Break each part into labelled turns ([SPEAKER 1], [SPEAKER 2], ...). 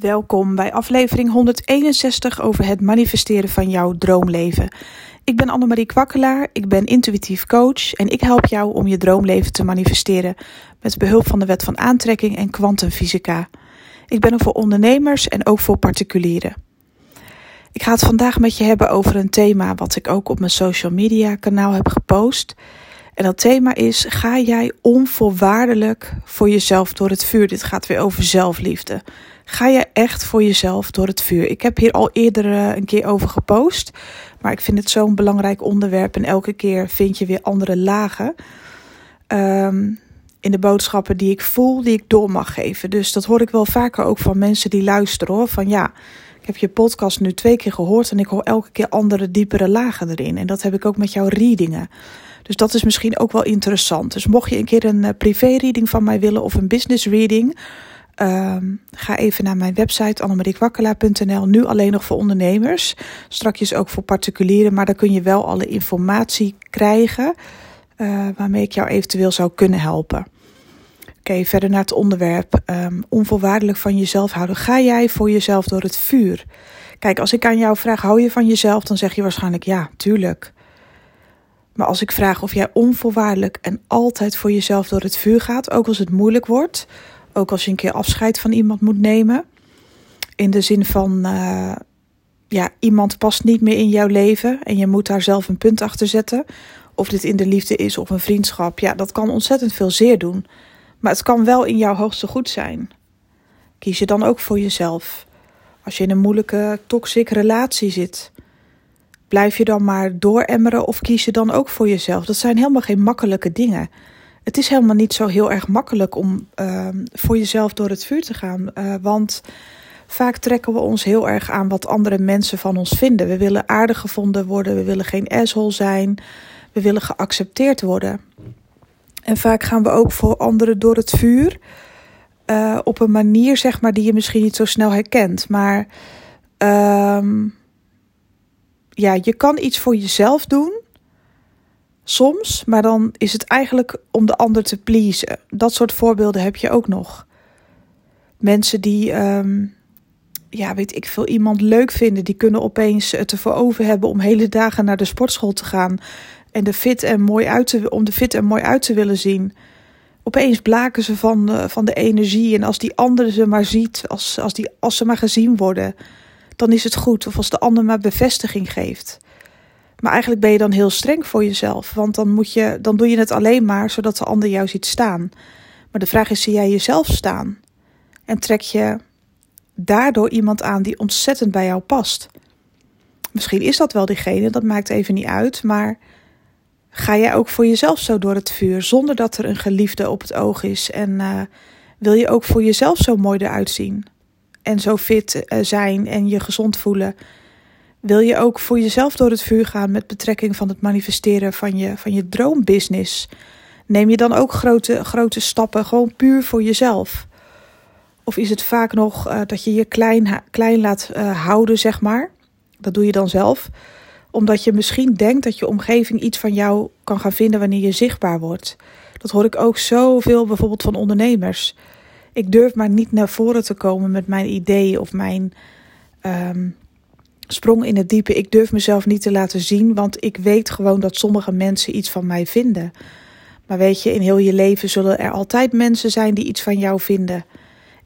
[SPEAKER 1] Welkom bij aflevering 161 over het manifesteren van jouw droomleven. Ik ben Annemarie Kwakkelaar, ik ben intuïtief coach en ik help jou om je droomleven te manifesteren met behulp van de wet van aantrekking en kwantumfysica. Ik ben er voor ondernemers en ook voor particulieren. Ik ga het vandaag met je hebben over een thema wat ik ook op mijn social media kanaal heb gepost. En dat thema is: ga jij onvoorwaardelijk voor jezelf door het vuur? Dit gaat weer over zelfliefde. Ga je echt voor jezelf door het vuur? Ik heb hier al eerder eh, een keer over gepost, maar ik vind het zo'n belangrijk onderwerp en elke keer vind je weer andere lagen. Um, in de boodschappen die ik voel, die ik door mag geven. Dus dat hoor ik wel vaker ook van mensen die luisteren hoor. Van ja, ik heb je podcast nu twee keer gehoord en ik hoor elke keer andere, diepere lagen erin. En dat heb ik ook met jouw readingen. Dus dat is misschien ook wel interessant. Dus mocht je een keer een uh, privé-reading van mij willen of een business-reading, um, ga even naar mijn website annemariekwakkelaar.nl. Nu alleen nog voor ondernemers. Strakjes ook voor particulieren, maar daar kun je wel alle informatie krijgen uh, waarmee ik jou eventueel zou kunnen helpen. Oké, verder naar het onderwerp. Um, onvoorwaardelijk van jezelf houden. Ga jij voor jezelf door het vuur? Kijk, als ik aan jou vraag, hou je van jezelf? Dan zeg je waarschijnlijk ja, tuurlijk. Maar als ik vraag of jij onvoorwaardelijk en altijd voor jezelf door het vuur gaat, ook als het moeilijk wordt, ook als je een keer afscheid van iemand moet nemen, in de zin van, uh, ja, iemand past niet meer in jouw leven en je moet daar zelf een punt achter zetten, of dit in de liefde is of een vriendschap, ja, dat kan ontzettend veel zeer doen. Maar het kan wel in jouw hoogste goed zijn. Kies je dan ook voor jezelf. Als je in een moeilijke, toxic relatie zit, blijf je dan maar dooremmeren of kies je dan ook voor jezelf? Dat zijn helemaal geen makkelijke dingen. Het is helemaal niet zo heel erg makkelijk om uh, voor jezelf door het vuur te gaan. Uh, want vaak trekken we ons heel erg aan wat andere mensen van ons vinden. We willen aardig gevonden worden, we willen geen asshole zijn, we willen geaccepteerd worden. En vaak gaan we ook voor anderen door het vuur. Uh, op een manier, zeg maar, die je misschien niet zo snel herkent. Maar uh, ja, je kan iets voor jezelf doen. Soms, maar dan is het eigenlijk om de ander te pleasen. Dat soort voorbeelden heb je ook nog. Mensen die, um, ja, weet ik veel, iemand leuk vinden, die kunnen opeens het ervoor over hebben om hele dagen naar de sportschool te gaan en de fit en mooi uit te, om de fit en mooi uit te willen zien. Opeens blaken ze van, uh, van de energie. En als die andere ze maar ziet, als, als, die, als ze maar gezien worden, dan is het goed. Of als de ander maar bevestiging geeft. Maar eigenlijk ben je dan heel streng voor jezelf. Want dan, moet je, dan doe je het alleen maar zodat de ander jou ziet staan. Maar de vraag is: zie jij jezelf staan? En trek je daardoor iemand aan die ontzettend bij jou past? Misschien is dat wel diegene, dat maakt even niet uit. Maar ga jij ook voor jezelf zo door het vuur zonder dat er een geliefde op het oog is? En uh, wil je ook voor jezelf zo mooi eruit zien? En zo fit uh, zijn en je gezond voelen? Wil je ook voor jezelf door het vuur gaan met betrekking van het manifesteren van je, van je droombusiness? Neem je dan ook grote, grote stappen gewoon puur voor jezelf? Of is het vaak nog uh, dat je je klein, klein laat uh, houden, zeg maar? Dat doe je dan zelf omdat je misschien denkt dat je omgeving iets van jou kan gaan vinden wanneer je zichtbaar wordt. Dat hoor ik ook zoveel bijvoorbeeld van ondernemers. Ik durf maar niet naar voren te komen met mijn ideeën of mijn um, sprong in het diepe. Ik durf mezelf niet te laten zien, want ik weet gewoon dat sommige mensen iets van mij vinden. Maar weet je, in heel je leven zullen er altijd mensen zijn die iets van jou vinden.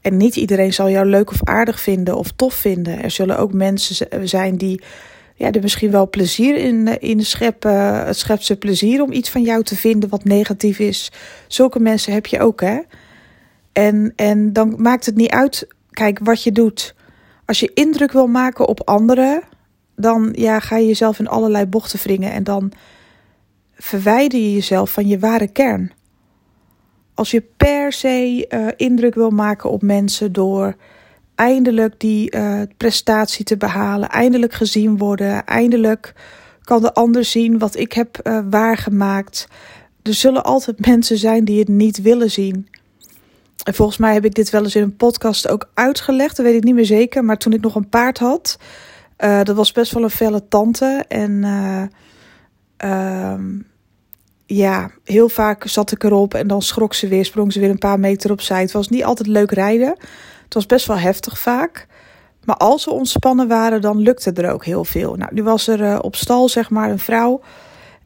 [SPEAKER 1] En niet iedereen zal jou leuk of aardig vinden of tof vinden. Er zullen ook mensen zijn die ja, er misschien wel plezier in, eh, in scheppen. Het schept ze plezier om iets van jou te vinden wat negatief is. Zulke mensen heb je ook, hè? En, en dan maakt het niet uit, kijk, wat je doet. Als je indruk wil maken op anderen, dan ja, ga je jezelf in allerlei bochten wringen en dan verwijder je jezelf van je ware kern. Als je per se uh, indruk wil maken op mensen door eindelijk die uh, prestatie te behalen, eindelijk gezien worden, eindelijk kan de ander zien wat ik heb uh, waargemaakt. Er zullen altijd mensen zijn die het niet willen zien. En volgens mij heb ik dit wel eens in een podcast ook uitgelegd, dat weet ik niet meer zeker. Maar toen ik nog een paard had, uh, dat was best wel een felle tante. En uh, ja, heel vaak zat ik erop en dan schrok ze weer, sprong ze weer een paar meter opzij. Het was niet altijd leuk rijden. Het was best wel heftig vaak. Maar als ze ontspannen waren, dan lukte er ook heel veel. Nou, nu was er uh, op stal, zeg maar, een vrouw.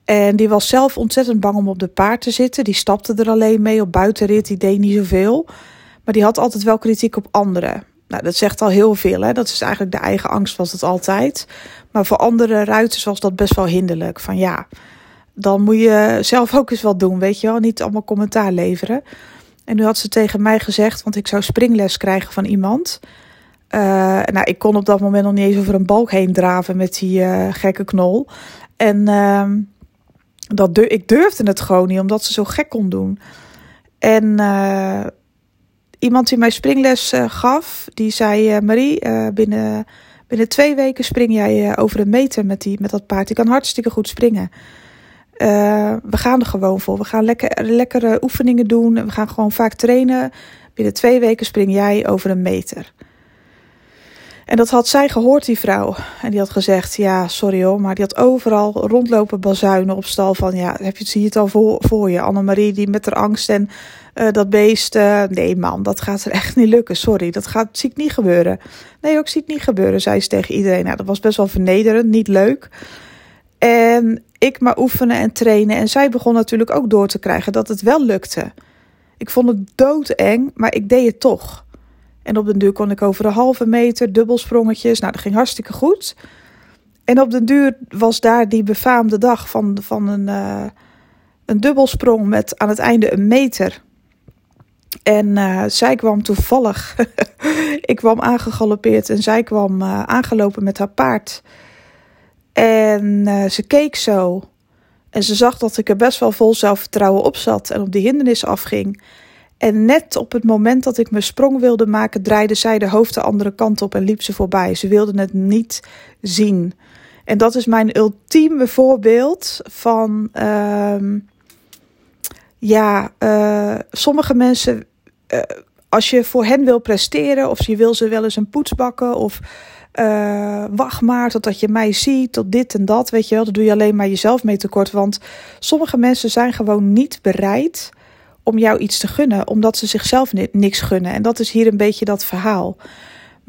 [SPEAKER 1] En die was zelf ontzettend bang om op de paard te zitten. Die stapte er alleen mee op buitenrit, die deed niet zoveel. Maar die had altijd wel kritiek op anderen. Nou, dat zegt al heel veel. Hè? Dat is eigenlijk de eigen angst, was het altijd. Maar voor andere ruiters was dat best wel hinderlijk. Van ja, dan moet je zelf ook eens wat doen, weet je wel. Niet allemaal commentaar leveren. En nu had ze tegen mij gezegd, want ik zou springles krijgen van iemand. Uh, nou, ik kon op dat moment nog niet eens over een balk heen draven met die uh, gekke knol. En uh, dat ik durfde het gewoon niet, omdat ze zo gek kon doen. En uh, iemand die mij springles gaf, die zei: Marie, binnen, binnen twee weken spring jij over een meter met, die, met dat paard. Die kan hartstikke goed springen. We gaan er gewoon voor. We gaan lekker, lekkere oefeningen doen. We gaan gewoon vaak trainen. Binnen twee weken spring jij over een meter. En dat had zij gehoord, die vrouw. En die had gezegd: Ja, sorry hoor, maar die had overal rondlopen bazuinen op stal. Van ja, heb je, zie je het al voor, voor je? Annemarie, die met haar angst en uh, dat beest. Uh, nee, man, dat gaat er echt niet lukken. Sorry, dat gaat, zie ik niet gebeuren. Nee, ook zie ik niet gebeuren, zei ze tegen iedereen. Nou, dat was best wel vernederend, niet leuk. En ik maar oefenen en trainen. En zij begon natuurlijk ook door te krijgen dat het wel lukte. Ik vond het doodeng, maar ik deed het toch. En op den duur kon ik over een halve meter, dubbelsprongetjes. Nou, dat ging hartstikke goed. En op den duur was daar die befaamde dag van, van een, uh, een dubbelsprong met aan het einde een meter. En uh, zij kwam toevallig. ik kwam aangegalopeerd en zij kwam uh, aangelopen met haar paard. En ze keek zo. En ze zag dat ik er best wel vol zelfvertrouwen op zat en op die hindernis afging. En net op het moment dat ik mijn sprong wilde maken, draaide zij de hoofd de andere kant op en liep ze voorbij. Ze wilde het niet zien. En dat is mijn ultieme voorbeeld van. Uh, ja, uh, sommige mensen. Uh, als je voor hen wil presteren, of je wil ze wel eens een poets bakken, of uh, wacht maar totdat je mij ziet, tot dit en dat. Weet je wel, dat doe je alleen maar jezelf mee tekort. Want sommige mensen zijn gewoon niet bereid om jou iets te gunnen, omdat ze zichzelf niks gunnen. En dat is hier een beetje dat verhaal.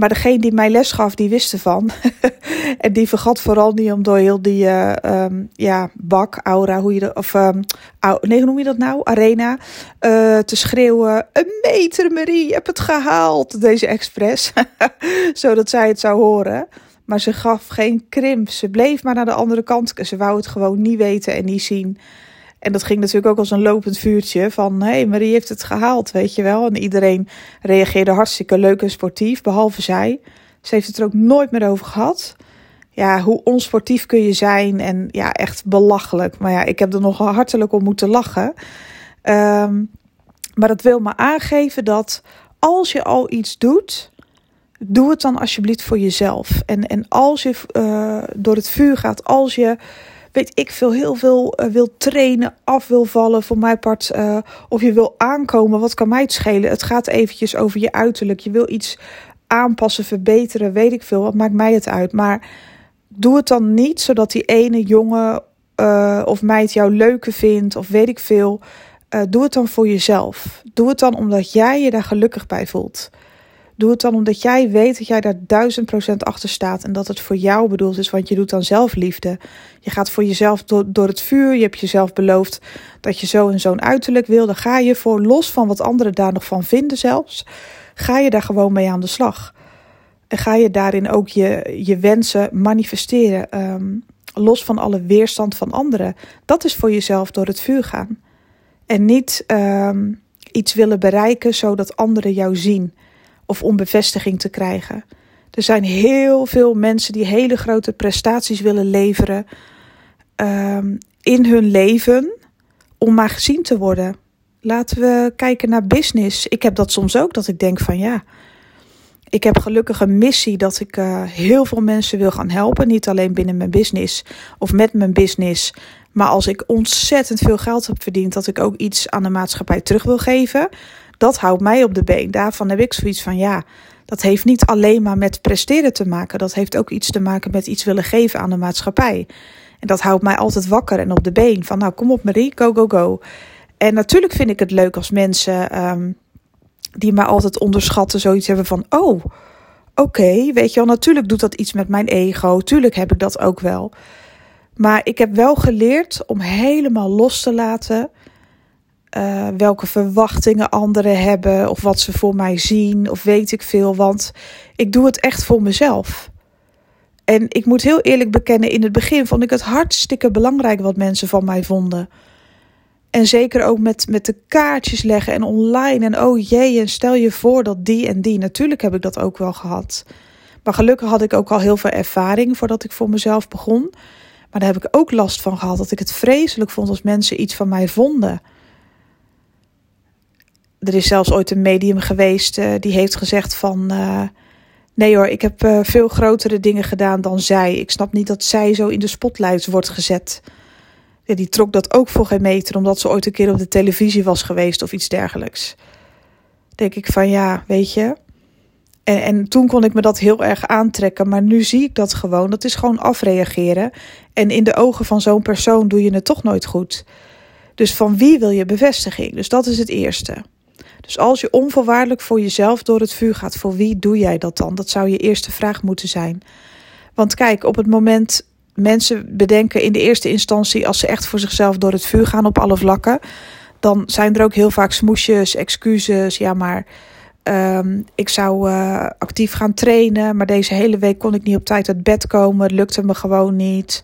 [SPEAKER 1] Maar degene die mij les gaf, die wist ervan. en die vergat vooral niet om door heel die uh, um, ja, bak, aura, hoe je dat, of um, nee, hoe noem je dat nou? Arena. Uh, te schreeuwen: Een meter, Marie, je hebt het gehaald. Deze expres. Zodat zij het zou horen. Maar ze gaf geen krimp. Ze bleef maar naar de andere kant. Ze wou het gewoon niet weten en niet zien. En dat ging natuurlijk ook als een lopend vuurtje van... hé, Marie heeft het gehaald, weet je wel. En iedereen reageerde hartstikke leuk en sportief, behalve zij. Ze heeft het er ook nooit meer over gehad. Ja, hoe onsportief kun je zijn en ja, echt belachelijk. Maar ja, ik heb er nog hartelijk om moeten lachen. Um, maar dat wil me aangeven dat als je al iets doet... doe het dan alsjeblieft voor jezelf. En, en als je uh, door het vuur gaat, als je weet ik veel, heel veel uh, wil trainen, af wil vallen voor mijn part. Uh, of je wil aankomen, wat kan mij het schelen? Het gaat eventjes over je uiterlijk. Je wil iets aanpassen, verbeteren, weet ik veel. Wat maakt mij het uit? Maar doe het dan niet zodat die ene jongen uh, of meid jou leuker vindt of weet ik veel. doe het dan voor jezelf. Doe het dan omdat jij je daar gelukkig bij voelt. Doe het dan omdat jij weet dat jij daar duizend procent achter staat en dat het voor jou bedoeld is, want je doet dan zelfliefde. Je gaat voor jezelf door, door het vuur. Je hebt jezelf beloofd dat je zo en zo'n uiterlijk wil. Ga je voor, los van wat anderen daar nog van vinden zelfs, ga je daar gewoon mee aan de slag. En ga je daarin ook je, je wensen manifesteren, um, los van alle weerstand van anderen. Dat is voor jezelf door het vuur gaan. En niet um, iets willen bereiken zodat anderen jou zien of om bevestiging te krijgen. Er zijn heel veel mensen die hele grote prestaties willen leveren um, in hun leven om maar gezien te worden. Laten we kijken naar business. Ik heb dat soms ook, dat ik denk van ja, ik heb gelukkig een missie dat ik uh, heel veel mensen wil gaan helpen. Niet alleen binnen mijn business of met mijn business. Maar als ik ontzettend veel geld heb verdiend, dat ik ook iets aan de maatschappij terug wil geven dat houdt mij op de been. Daarvan heb ik zoiets van ja, dat heeft niet alleen maar met presteren te maken. Dat heeft ook iets te maken met iets willen geven aan de maatschappij. En dat houdt mij altijd wakker en op de been. Van nou, kom op Marie, go, go, go. En natuurlijk vind ik het leuk als mensen um, die mij altijd onderschatten, zoiets hebben van: oh, oké, weet je wel, natuurlijk doet dat iets met mijn ego. Tuurlijk heb ik dat ook wel. Maar ik heb wel geleerd om helemaal los te laten uh, welke verwachtingen anderen hebben of wat ze voor mij zien of weet ik veel. Want ik doe het echt voor mezelf. En ik moet heel eerlijk bekennen, in het begin vond ik het hartstikke belangrijk wat mensen van mij vonden. En zeker ook met, met de kaartjes leggen en online. En oh jee, en stel je voor dat die en die. Natuurlijk heb ik dat ook wel gehad. Maar gelukkig had ik ook al heel veel ervaring voordat ik voor mezelf begon. Maar daar heb ik ook last van gehad dat ik het vreselijk vond als mensen iets van mij vonden. Er is zelfs ooit een medium geweest uh, die heeft gezegd van... Uh, nee hoor, ik heb uh, veel grotere dingen gedaan dan zij. Ik snap niet dat zij zo in de spotlights wordt gezet. Ja, die trok dat ook voor geen meter, omdat ze ooit een keer op de televisie was geweest of iets dergelijks. Denk ik van ja, weet je. En, en toen kon ik me dat heel erg aantrekken, maar nu zie ik dat gewoon. Dat is gewoon afreageren. En in de ogen van zo'n persoon doe je het toch nooit goed. Dus van wie wil je bevestiging? Dus dat is het eerste. Dus als je onvoorwaardelijk voor jezelf door het vuur gaat, voor wie doe jij dat dan? Dat zou je eerste vraag moeten zijn. Want kijk, op het moment mensen bedenken in de eerste instantie, als ze echt voor zichzelf door het vuur gaan op alle vlakken, dan zijn er ook heel vaak smoesjes, excuses. Ja, maar um, ik zou uh, actief gaan trainen, maar deze hele week kon ik niet op tijd uit bed komen. Het lukte me gewoon niet.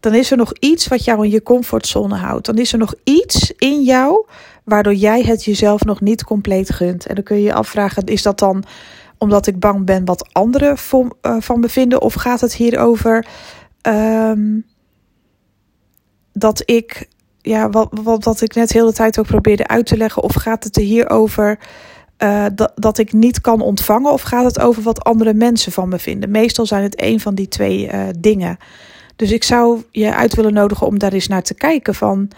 [SPEAKER 1] Dan is er nog iets wat jou in je comfortzone houdt. Dan is er nog iets in jou waardoor jij het jezelf nog niet compleet gunt. En dan kun je je afvragen: is dat dan omdat ik bang ben wat anderen uh, van me vinden? Of gaat het hier over um, dat ik, ja, wat, wat, wat ik net heel de tijd ook probeerde uit te leggen, of gaat het er hier over uh, dat, ik niet kan ontvangen, of gaat het over wat andere mensen van me vinden? Meestal zijn het een van die twee uh, dingen. Dus ik zou je uit willen nodigen om daar eens naar te kijken van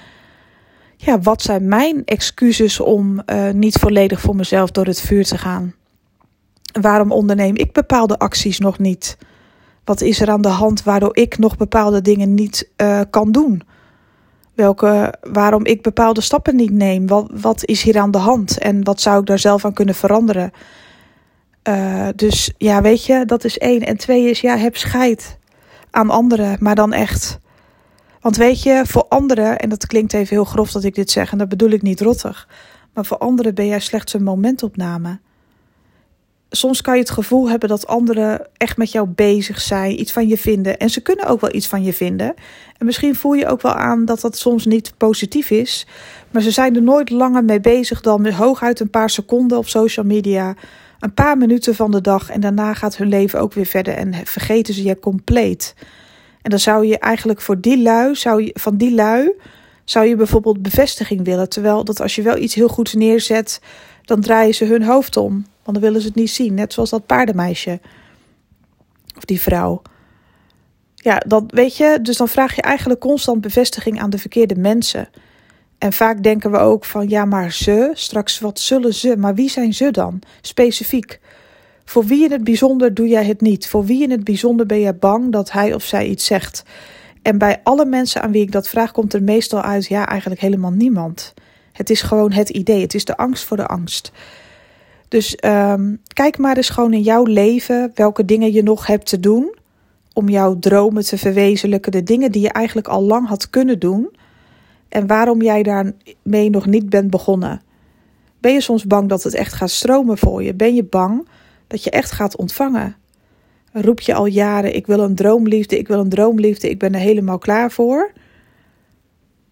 [SPEAKER 1] ja, wat zijn mijn excuses om uh, niet volledig voor mezelf door het vuur te gaan? Waarom onderneem ik bepaalde acties nog niet? Wat is er aan de hand waardoor ik nog bepaalde dingen niet uh, kan doen? Welke, waarom ik bepaalde stappen niet neem? Wat, wat is hier aan de hand? En wat zou ik daar zelf aan kunnen veranderen? Uh, dus ja, weet je, dat is één. En twee is, ja, heb scheid aan anderen, maar dan echt. Want weet je, voor anderen, en dat klinkt even heel grof dat ik dit zeg, en dat bedoel ik niet rottig, maar voor anderen ben jij slechts een momentopname soms kan je het gevoel hebben dat anderen echt met jou bezig zijn, iets van je vinden. En ze kunnen ook wel iets van je vinden. En misschien voel je ook wel aan dat dat soms niet positief is. Maar ze zijn er nooit langer mee bezig dan hooguit een paar seconden op social media. Een paar minuten van de dag. En daarna gaat hun leven ook weer verder en vergeten ze je compleet. En dan zou je eigenlijk voor die lui, zou je, van die lui, zou je bijvoorbeeld bevestiging willen. Terwijl dat als je wel iets heel goeds neerzet, dan draaien ze hun hoofd om. Want dan willen ze het niet zien. Net zoals dat paardenmeisje. Of die vrouw. Ja, dat weet je. Dus dan vraag je eigenlijk constant bevestiging aan de verkeerde mensen. En vaak denken we ook van ja, maar ze, straks wat zullen ze, maar wie zijn ze dan? Specifiek. Voor wie in het bijzonder doe jij het niet? Voor wie in het bijzonder ben je bang dat hij of zij iets zegt? En bij alle mensen aan wie ik dat vraag, komt er meestal uit: ja, eigenlijk helemaal niemand. Het is gewoon het idee. Het is de angst voor de angst. Dus um, kijk maar eens gewoon in jouw leven welke dingen je nog hebt te doen om jouw dromen te verwezenlijken. De dingen die je eigenlijk al lang had kunnen doen en waarom jij daarmee nog niet bent begonnen. Ben je soms bang dat het echt gaat stromen voor je? Ben je bang dat je echt gaat ontvangen? Roep je al jaren: Ik wil een droomliefde, ik wil een droomliefde, ik ben er helemaal klaar voor.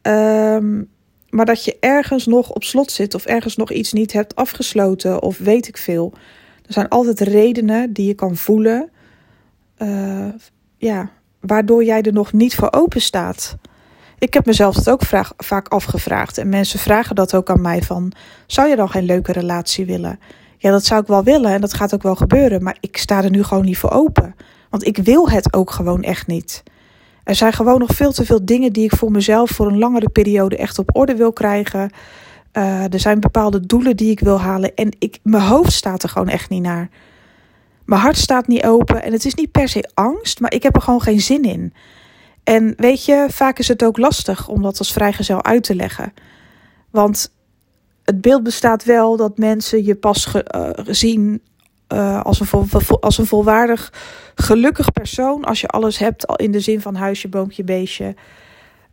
[SPEAKER 1] Um, maar dat je ergens nog op slot zit of ergens nog iets niet hebt afgesloten of weet ik veel. Er zijn altijd redenen die je kan voelen, uh, ja, waardoor jij er nog niet voor open staat. Ik heb mezelf dat ook vaak afgevraagd en mensen vragen dat ook aan mij van, zou je dan geen leuke relatie willen? Ja, dat zou ik wel willen en dat gaat ook wel gebeuren, maar ik sta er nu gewoon niet voor open. Want ik wil het ook gewoon echt niet. Er zijn gewoon nog veel te veel dingen die ik voor mezelf voor een langere periode echt op orde wil krijgen. Uh, er zijn bepaalde doelen die ik wil halen en ik, mijn hoofd staat er gewoon echt niet naar. Mijn hart staat niet open en het is niet per se angst, maar ik heb er gewoon geen zin in. En weet je, vaak is het ook lastig om dat als vrijgezel uit te leggen. Want het beeld bestaat wel dat mensen je pas ge, uh, zien uh, als, een als een volwaardig gelukkig persoon. Als je alles hebt in de zin van huisje, boompje, beestje.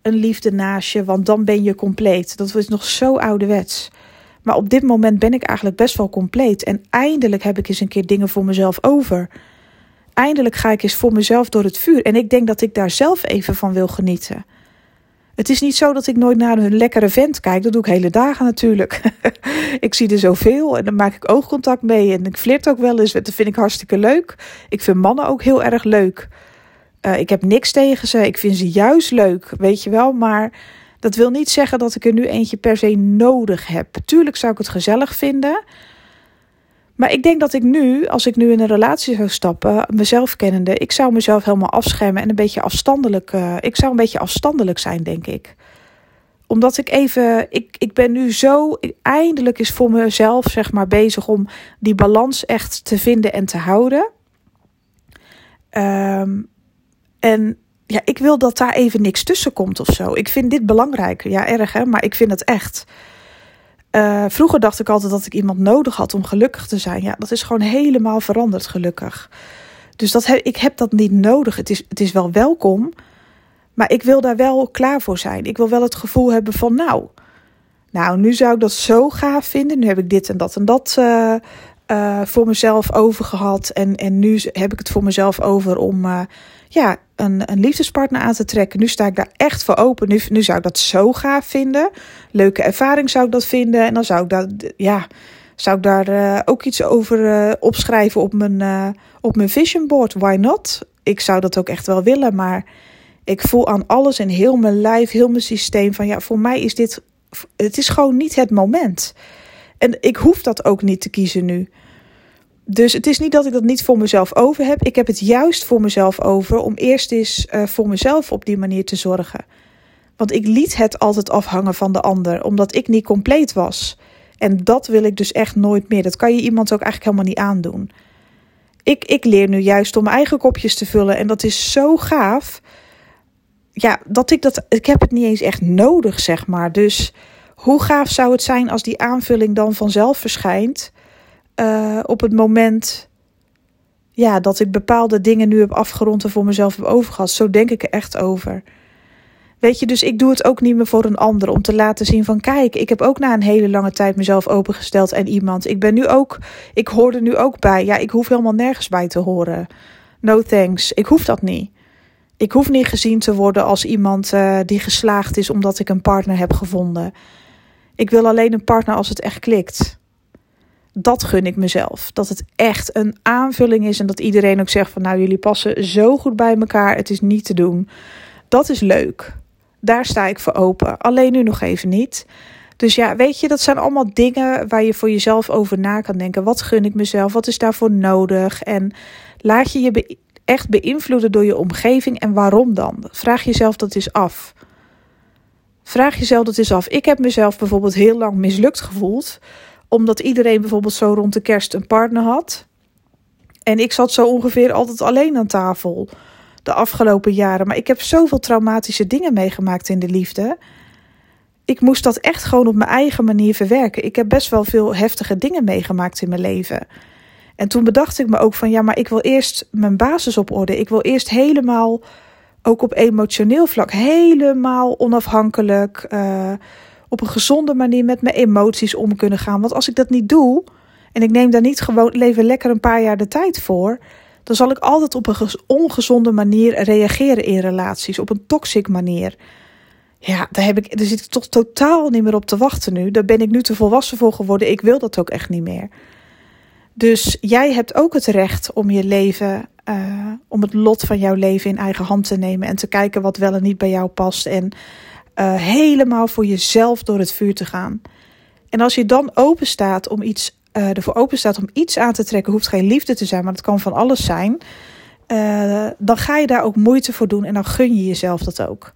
[SPEAKER 1] Een liefde naast je, want dan ben je compleet. Dat is nog zo ouderwets. Maar op dit moment ben ik eigenlijk best wel compleet. En eindelijk heb ik eens een keer dingen voor mezelf over. Eindelijk ga ik eens voor mezelf door het vuur. En ik denk dat ik daar zelf even van wil genieten. Het is niet zo dat ik nooit naar een lekkere vent kijk. Dat doe ik hele dagen natuurlijk. ik zie er zoveel en dan maak ik oogcontact mee. En ik flirt ook wel eens. Dat vind ik hartstikke leuk. Ik vind mannen ook heel erg leuk. Uh, ik heb niks tegen ze. Ik vind ze juist leuk, weet je wel. Maar dat wil niet zeggen dat ik er nu eentje per se nodig heb. Tuurlijk zou ik het gezellig vinden. Maar ik denk dat ik nu, als ik nu in een relatie zou stappen, mezelf kennende, ik zou mezelf helemaal afschermen en een beetje afstandelijk. Uh, ik zou een beetje afstandelijk zijn, denk ik. Omdat ik even, ik, ik ben nu zo, eindelijk is voor mezelf zeg maar bezig om die balans echt te vinden en te houden. Um, en ja, ik wil dat daar even niks tussen komt of zo. Ik vind dit belangrijk. Ja, erg hè, maar ik vind het echt. Uh, vroeger dacht ik altijd dat ik iemand nodig had om gelukkig te zijn. Ja, dat is gewoon helemaal veranderd, gelukkig. Dus dat ik heb dat niet nodig. Het is, het is wel welkom, maar ik wil daar wel klaar voor zijn. Ik wil wel het gevoel hebben van, nou, nou, nu zou ik dat zo gaaf vinden. Nu heb ik dit en dat en dat uh, uh, voor mezelf over gehad. En, en nu heb ik het voor mezelf over om uh, ja, een, een liefdespartner aan te trekken. Nu sta ik daar echt voor open. Nu, zou ik dat zo gaaf vinden. Leuke ervaring zou ik dat vinden. En dan zou ik daar, ja, zou ik daar uh, ook iets over opschrijven op mijn, op mijn vision board. Why not? Ik zou dat ook echt wel willen. Maar ik voel aan alles en heel mijn lijf, heel mijn systeem van ja, voor mij is dit. Het is gewoon niet het moment. En ik hoef dat ook niet te kiezen nu. Dus het is niet dat ik dat niet voor mezelf over heb. Ik heb het juist voor mezelf over om eerst eens uh, voor mezelf op die manier te zorgen. Want ik liet het altijd afhangen van de ander, omdat ik niet compleet was. En dat wil ik dus echt nooit meer. Dat kan je iemand ook eigenlijk helemaal niet aandoen. Ik, ik leer nu juist om mijn eigen kopjes te vullen. En dat is zo gaaf. Ja, dat ik dat. Ik heb het niet eens echt nodig, zeg maar. Dus hoe gaaf zou het zijn als die aanvulling dan vanzelf verschijnt? Uh, op het moment ja, dat ik bepaalde dingen nu heb afgerond en voor mezelf heb overgehad. Zo denk ik er echt over. Weet je, dus ik doe het ook niet meer voor een ander om te laten zien van kijk, ik heb ook na een hele lange tijd mezelf opengesteld en iemand. Ik ben nu ook, ik hoor er nu ook bij. Ja, ik hoef helemaal nergens bij te horen. No thanks. Ik hoef dat niet. Ik hoef niet gezien te worden als iemand uh, die geslaagd is omdat ik een partner heb gevonden. Ik wil alleen een partner als het echt klikt. Dat gun ik mezelf. Dat het echt een aanvulling is en dat iedereen ook zegt van nou jullie passen zo goed bij elkaar. Het is niet te doen. Dat is leuk. Daar sta ik voor open. Alleen nu nog even niet. Dus ja, weet je, dat zijn allemaal dingen waar je voor jezelf over na kan denken. Wat gun ik mezelf? Wat is daarvoor nodig? En laat je je echt beïnvloeden door je omgeving en waarom dan? Vraag jezelf dat eens af. Vraag jezelf dat eens af. Ik heb mezelf bijvoorbeeld heel lang mislukt gevoeld, omdat iedereen bijvoorbeeld zo rond de kerst een partner had. En ik zat zo ongeveer altijd alleen aan tafel de afgelopen jaren. Maar ik heb zoveel traumatische dingen meegemaakt in de liefde. Ik moest dat echt gewoon op mijn eigen manier verwerken. Ik heb best wel veel heftige dingen meegemaakt in mijn leven. En toen bedacht ik me ook van ja, maar ik wil eerst mijn basis op orde. Ik wil eerst helemaal ook op emotioneel vlak helemaal onafhankelijk, uh, op een gezonde manier met mijn emoties om kunnen gaan. Want als ik dat niet doe en ik neem daar niet gewoon leven lekker een paar jaar de tijd voor, dan zal ik altijd op een ongezonde manier reageren in relaties, op een toxic manier. Ja, daar, heb ik, daar zit ik toch totaal niet meer op te wachten nu. Daar ben ik nu te volwassen voor geworden. Ik wil dat ook echt niet meer. Dus jij hebt ook het recht om je leven uh, om het lot van jouw leven in eigen hand te nemen en te kijken wat wel en niet bij jou past. En uh, helemaal voor jezelf door het vuur te gaan. En als je dan open staat om iets, uh, ervoor open staat om iets aan te trekken, hoeft geen liefde te zijn, maar het kan van alles zijn. dan ga je daar ook moeite voor doen en dan gun je jezelf dat ook.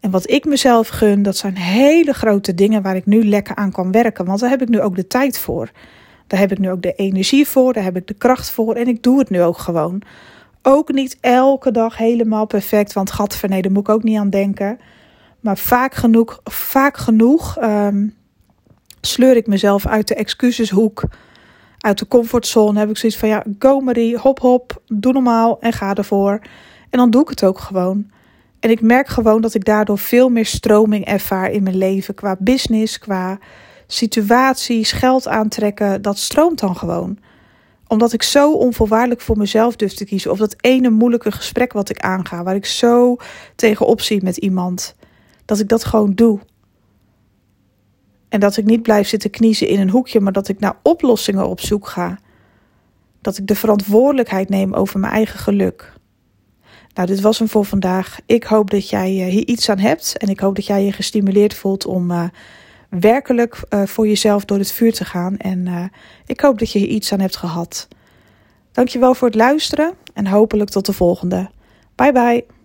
[SPEAKER 1] En wat ik mezelf gun, dat zijn hele grote dingen waar ik nu lekker aan kan werken. Want daar heb ik nu ook de tijd voor. Daar heb ik nu ook de energie voor, daar heb ik de kracht voor en ik doe het nu ook gewoon. Ook niet elke dag helemaal perfect, want gatverneden moet ik ook niet aan denken. Maar vaak genoeg, vaak genoeg um, sleur ik mezelf uit de excuseshoek, uit de comfortzone. Heb ik zoiets van ja, go Marie, hop hop, doe normaal en ga ervoor. En dan doe ik het ook gewoon. En ik merk gewoon dat ik daardoor veel meer stroming ervaar in mijn leven. Qua business, qua situaties, geld aantrekken. Dat stroomt dan gewoon. Omdat ik zo onvoorwaardelijk voor mezelf durf te kiezen. Of dat ene moeilijke gesprek wat ik aanga. Waar ik zo tegenop zie met iemand. Dat ik dat gewoon doe. En dat ik niet blijf zitten kniezen in een hoekje. Maar dat ik naar oplossingen op zoek ga. Dat ik de verantwoordelijkheid neem over mijn eigen geluk. Nou, dit was hem voor vandaag. Ik hoop dat jij eh, hier iets aan hebt. En ik hoop dat jij je gestimuleerd voelt om uh, werkelijk uh, voor jezelf door het vuur te gaan. En ik hoop dat je hier iets aan hebt gehad. Dankjewel voor het luisteren en hopelijk tot de volgende. Bye bye.